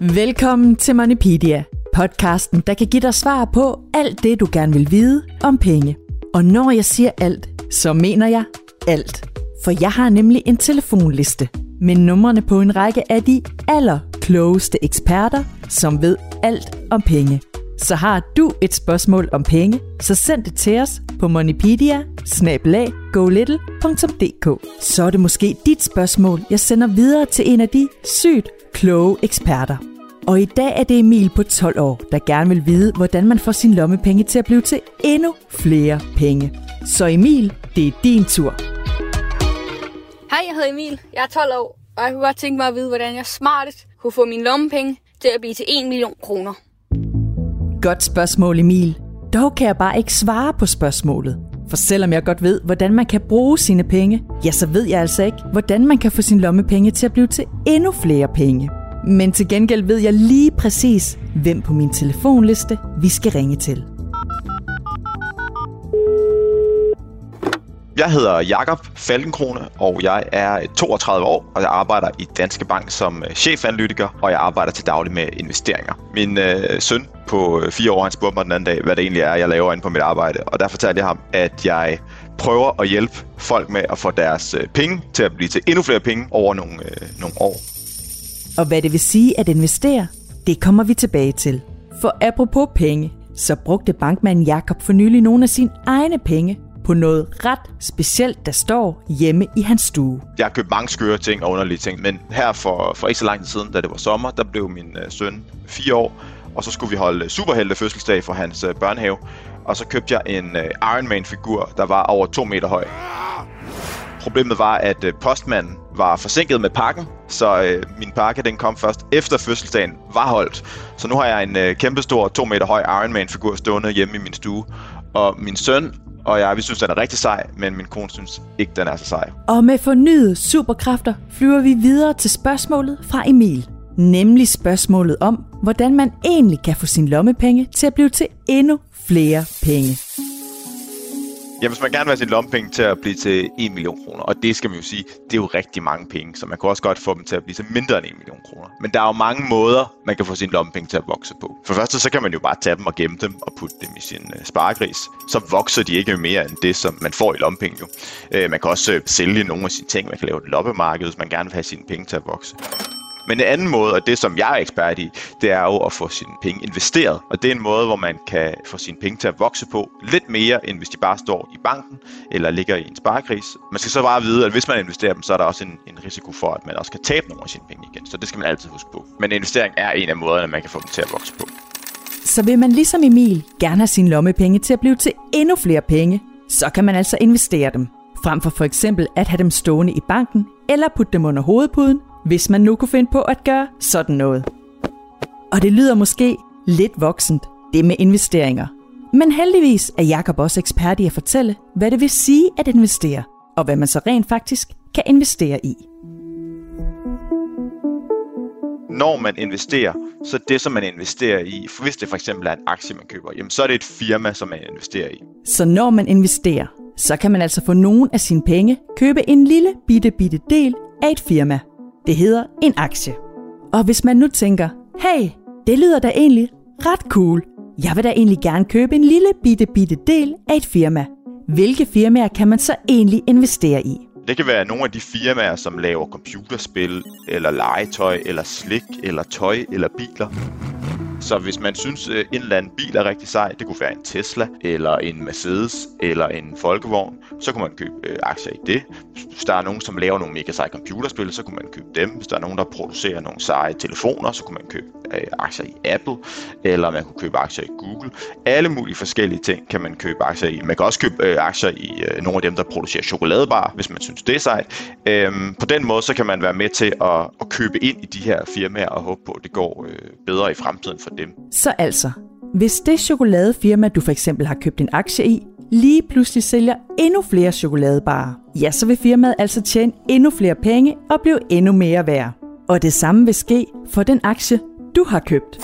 Velkommen til Moneypedia, podcasten, der kan give dig svar på alt det, du gerne vil vide om penge. Og når jeg siger alt, så mener jeg alt. For jeg har nemlig en telefonliste med numrene på en række af de allerklogeste eksperter, som ved alt om penge. Så har du et spørgsmål om penge, så send det til os på moneypedia Så er det måske dit spørgsmål, jeg sender videre til en af de sygt kloge eksperter. Og i dag er det Emil på 12 år, der gerne vil vide, hvordan man får sin lommepenge til at blive til endnu flere penge. Så Emil, det er din tur. Hej, jeg hedder Emil. Jeg er 12 år, og jeg kunne godt tænke mig at vide, hvordan jeg smartest kunne få mine lommepenge til at blive til 1 million kroner. Godt spørgsmål, Emil. Dog kan jeg bare ikke svare på spørgsmålet. For selvom jeg godt ved, hvordan man kan bruge sine penge, ja, så ved jeg altså ikke, hvordan man kan få sin lommepenge til at blive til endnu flere penge. Men til gengæld ved jeg lige præcis, hvem på min telefonliste vi skal ringe til. Jeg hedder Jakob Falkenkrone, og jeg er 32 år, og jeg arbejder i Danske Bank som øh, chefanalytiker, og jeg arbejder til daglig med investeringer. Min øh, søn på øh, fire år, han spurgte mig den anden dag, hvad det egentlig er, jeg laver inde på mit arbejde, og der fortalte jeg ham, at jeg prøver at hjælpe folk med at få deres øh, penge til at blive til endnu flere penge over nogle, øh, nogle år. Og hvad det vil sige at investere, det kommer vi tilbage til. For apropos penge, så brugte bankmanden Jakob for nylig nogle af sine egne penge på noget ret specielt, der står hjemme i hans stue. Jeg har købt mange skøre ting og underlige ting, men her for, for ikke så lang tid siden, da det var sommer, der blev min øh, søn fire år, og så skulle vi holde superhelte fødselsdag for hans øh, børnehave, og så købte jeg en øh, Iron Man-figur, der var over 2 meter høj. Problemet var, at øh, postmanden var forsinket med pakken, så øh, min pakke den kom først efter fødselsdagen var holdt. Så nu har jeg en øh, kæmpestor 2 meter høj Iron Man-figur stående hjemme i min stue. Og min søn og jeg, vi synes, den er rigtig sej, men min kone synes ikke, den er så sej. Og med fornyede superkræfter flyver vi videre til spørgsmålet fra Emil. Nemlig spørgsmålet om, hvordan man egentlig kan få sin lommepenge til at blive til endnu flere penge. Ja, hvis man gerne vil have sin lommepenge til at blive til 1 million kroner, og det skal man jo sige, det er jo rigtig mange penge, så man kan også godt få dem til at blive til mindre end 1 million kroner. Men der er jo mange måder, man kan få sin lommepenge til at vokse på. For det første, så kan man jo bare tage dem og gemme dem og putte dem i sin øh, sparegris. Så vokser de ikke mere end det, som man får i lommepenge jo. Øh, man kan også øh, sælge nogle af sine ting, man kan lave et loppemarked, hvis man gerne vil have sine penge til at vokse. Men en anden måde, og det som jeg er ekspert i, det er jo at få sine penge investeret. Og det er en måde, hvor man kan få sine penge til at vokse på lidt mere, end hvis de bare står i banken eller ligger i en sparekris. Man skal så bare vide, at hvis man investerer dem, så er der også en, en risiko for, at man også kan tabe nogle af sine penge igen. Så det skal man altid huske på. Men investering er en af måderne, man kan få dem til at vokse på. Så vil man ligesom Emil gerne have sine lommepenge til at blive til endnu flere penge, så kan man altså investere dem. Frem for for eksempel at have dem stående i banken eller putte dem under hovedpuden hvis man nu kunne finde på at gøre sådan noget. Og det lyder måske lidt voksent, det med investeringer. Men heldigvis er Jakob også ekspert i at fortælle, hvad det vil sige at investere, og hvad man så rent faktisk kan investere i. Når man investerer, så det, som man investerer i, hvis det for eksempel er en aktie, man køber, jamen så er det et firma, som man investerer i. Så når man investerer, så kan man altså få nogen af sine penge købe en lille bitte bitte del af et firma – det hedder en aktie. Og hvis man nu tænker, hey, det lyder da egentlig ret cool. Jeg vil da egentlig gerne købe en lille bitte bitte del af et firma. Hvilke firmaer kan man så egentlig investere i? Det kan være nogle af de firmaer, som laver computerspil, eller legetøj, eller slik, eller tøj, eller biler. Så hvis man synes, øh, en eller anden bil er rigtig sej, det kunne være en Tesla, eller en Mercedes, eller en Folkevogn, så kunne man købe øh, aktier i det. Hvis der er nogen, som laver nogle mega seje computerspil, så kunne man købe dem. Hvis der er nogen, der producerer nogle seje telefoner, så kunne man købe øh, aktier i Apple, eller man kunne købe aktier i Google. Alle mulige forskellige ting kan man købe aktier i. Man kan også købe øh, aktier i øh, nogle af dem, der producerer chokoladebar, hvis man synes, det er sejt. Øhm, på den måde, så kan man være med til at, at købe ind i de her firmaer og håbe på, at det går øh, bedre i fremtiden for dem. Så altså, hvis det chokoladefirma, du for eksempel har købt en aktie i, lige pludselig sælger endnu flere chokoladebarer, ja, så vil firmaet altså tjene endnu flere penge og blive endnu mere værd. Og det samme vil ske for den aktie, du har købt.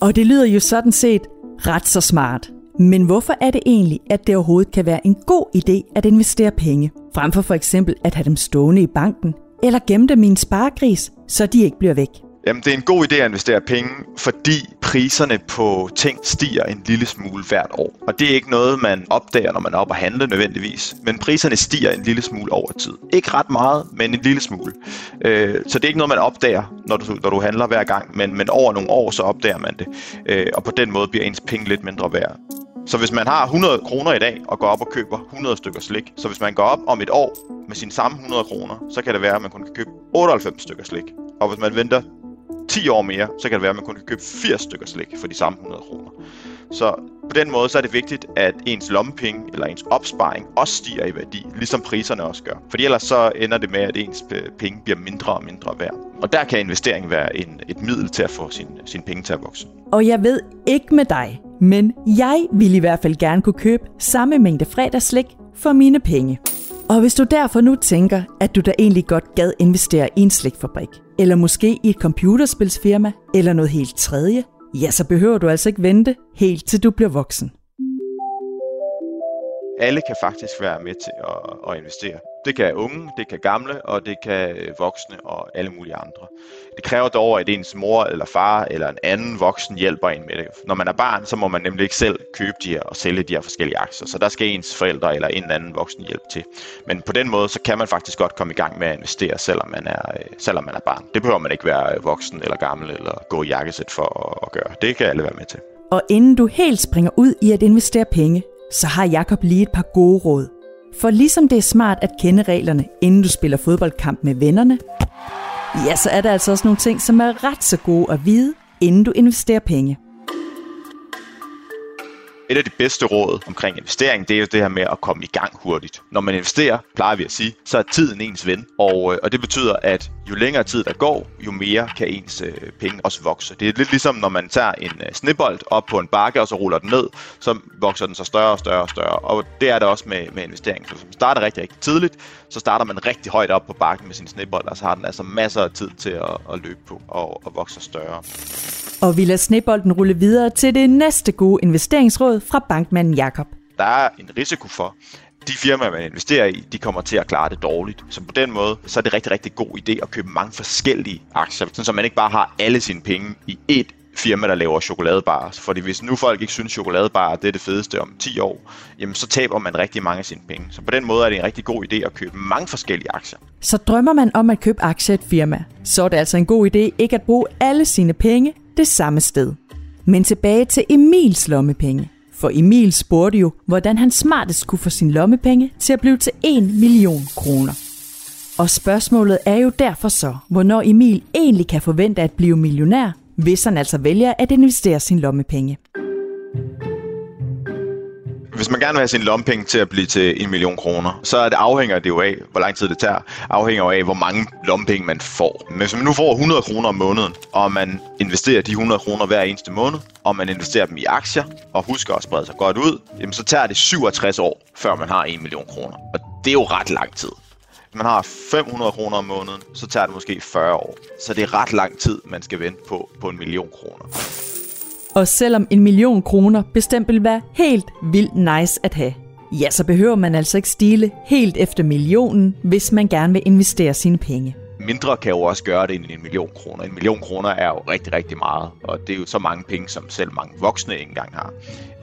Og det lyder jo sådan set ret så smart. Men hvorfor er det egentlig, at det overhovedet kan være en god idé at investere penge, frem for for eksempel at have dem stående i banken, eller gemme dem i en sparegris, så de ikke bliver væk? Jamen, det er en god idé at investere penge, fordi priserne på ting stiger en lille smule hvert år. Og det er ikke noget, man opdager, når man er oppe og handle nødvendigvis. Men priserne stiger en lille smule over tid. Ikke ret meget, men en lille smule. Øh, så det er ikke noget, man opdager, når du, når du handler hver gang. Men, men over nogle år, så opdager man det. Øh, og på den måde bliver ens penge lidt mindre værd. Så hvis man har 100 kroner i dag og går op og køber 100 stykker slik, så hvis man går op om et år med sine samme 100 kroner, så kan det være, at man kun kan købe 98 stykker slik. Og hvis man venter 10 år mere, så kan det være, at man kun kan købe 80 stykker slik for de samme 100 kroner. Så på den måde så er det vigtigt, at ens lommepenge eller ens opsparing også stiger i værdi, ligesom priserne også gør. Fordi ellers så ender det med, at ens øh, penge bliver mindre og mindre værd. Og der kan investering være en, et middel til at få sin, sin penge til at vokse. Og jeg ved ikke med dig, men jeg vil i hvert fald gerne kunne købe samme mængde fredagsslik for mine penge. Og hvis du derfor nu tænker, at du da egentlig godt gad investere i en slikfabrik, eller måske i et computerspilsfirma, eller noget helt tredje, ja, så behøver du altså ikke vente helt til du bliver voksen. Alle kan faktisk være med til at, at investere. Det kan unge, det kan gamle, og det kan øh, voksne og alle mulige andre. Det kræver dog, at ens mor eller far eller en anden voksen hjælper en med det. Når man er barn, så må man nemlig ikke selv købe de her og sælge de her forskellige aktier, så der skal ens forældre eller en eller anden voksen hjælpe til. Men på den måde, så kan man faktisk godt komme i gang med at investere, selvom man er, øh, selvom man er barn. Det behøver man ikke være øh, voksen eller gammel eller gå i jakkesæt for at gøre. Det kan alle være med til. Og inden du helt springer ud i at investere penge, så har Jakob lige et par gode råd. For ligesom det er smart at kende reglerne, inden du spiller fodboldkamp med vennerne, ja, så er der altså også nogle ting, som er ret så gode at vide, inden du investerer penge. Et af de bedste råd omkring investering, det er jo det her med at komme i gang hurtigt. Når man investerer, plejer vi at sige, så er tiden ens ven. Og, øh, og det betyder, at jo længere tid der går, jo mere kan ens øh, penge også vokse. Det er lidt ligesom, når man tager en øh, snebold op på en bakke, og så ruller den ned, så vokser den så større og større og større. Og det er det også med, med investering. Så hvis man starter rigtig, rigtig tidligt, så starter man rigtig højt op på bakken med sin snebold, og så har den altså masser af tid til at, at løbe på og, og vokse større. Og vi lader snebolden rulle videre til det næste gode investeringsråd fra bankmanden Jakob. Der er en risiko for, de firmaer, man investerer i, de kommer til at klare det dårligt. Så på den måde, så er det rigtig, rigtig god idé at købe mange forskellige aktier, så man ikke bare har alle sine penge i ét firma, der laver chokoladebarer. Fordi hvis nu folk ikke synes, chokoladebarer det er det fedeste om 10 år, jamen så taber man rigtig mange af sine penge. Så på den måde er det en rigtig god idé at købe mange forskellige aktier. Så drømmer man om at købe aktier i et firma, så er det altså en god idé ikke at bruge alle sine penge det samme sted. Men tilbage til Emils lommepenge. For Emil spurgte jo, hvordan han smartest kunne få sin lommepenge til at blive til 1 million kroner. Og spørgsmålet er jo derfor så, hvornår Emil egentlig kan forvente at blive millionær, hvis han altså vælger at investere sin lommepenge. Hvis man gerne vil have sin lompenge til at blive til en million kroner, så er det afhænger det jo af, hvor lang tid det tager. Afhænger af, hvor mange lompenge man får. Men hvis man nu får 100 kroner om måneden, og man investerer de 100 kroner hver eneste måned, og man investerer dem i aktier, og husker at sprede sig godt ud, jamen så tager det 67 år, før man har 1 million kroner. Og det er jo ret lang tid. Hvis man har 500 kroner om måneden, så tager det måske 40 år. Så det er ret lang tid, man skal vente på, på en million kroner. Og selvom en million kroner bestemt vil være helt vildt nice at have, ja, så behøver man altså ikke stile helt efter millionen, hvis man gerne vil investere sine penge. Mindre kan jo også gøre det end en million kroner. En million kroner er jo rigtig, rigtig meget, og det er jo så mange penge, som selv mange voksne ikke engang har.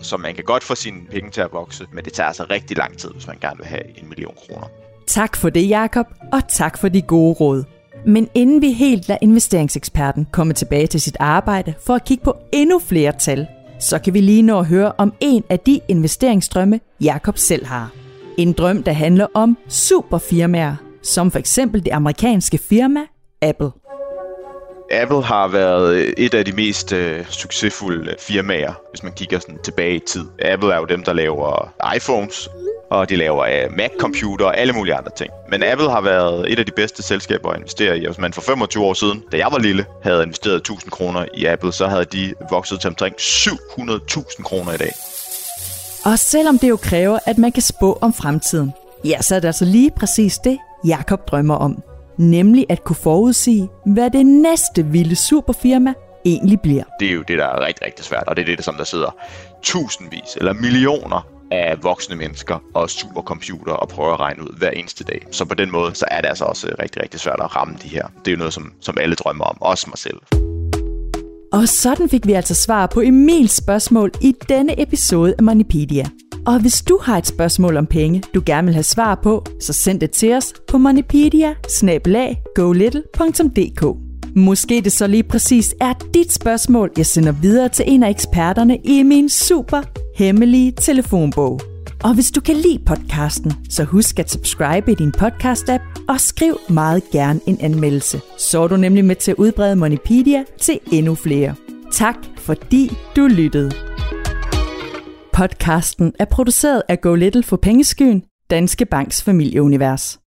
Så man kan godt få sine penge til at vokse, men det tager altså rigtig lang tid, hvis man gerne vil have en million kroner. Tak for det, Jakob, og tak for de gode råd. Men inden vi helt lader investeringseksperten komme tilbage til sit arbejde for at kigge på endnu flere tal, så kan vi lige nå at høre om en af de investeringsdrømme, Jakob selv har. En drøm, der handler om superfirmaer, som for eksempel det amerikanske firma Apple. Apple har været øh, et af de mest øh, succesfulde firmaer, hvis man kigger sådan tilbage i tid. Apple er jo dem, der laver iPhones, og de laver uh, Mac-computer og alle mulige andre ting. Men Apple har været et af de bedste selskaber at investere i. Hvis man for 25 år siden, da jeg var lille, havde investeret 1000 kroner i Apple, så havde de vokset til omkring 700.000 kroner i dag. Og selvom det jo kræver, at man kan spå om fremtiden, ja, så er det altså lige præcis det, Jakob drømmer om. Nemlig at kunne forudsige, hvad det næste vilde superfirma egentlig bliver. Det er jo det, der er rigtig, rigtig svært, og det er det, som der sidder tusindvis eller millioner af voksne mennesker og supercomputer og prøver at regne ud hver eneste dag. Så på den måde, så er det altså også øh, rigtig, rigtig svært at ramme de her. Det er jo noget, som, som alle drømmer om, også mig selv. Og sådan fik vi altså svar på Emils spørgsmål i denne episode af Moneypedia. Og hvis du har et spørgsmål om penge, du gerne vil have svar på, så send det til os på moneypedia Måske det så lige præcis er dit spørgsmål, jeg sender videre til en af eksperterne i min super hemmelige telefonbog. Og hvis du kan lide podcasten, så husk at subscribe i din podcast-app og skriv meget gerne en anmeldelse. Så er du nemlig med til at udbrede Moneypedia til endnu flere. Tak fordi du lyttede. Podcasten er produceret af Go Little for Pengeskyen, Danske Banks familieunivers.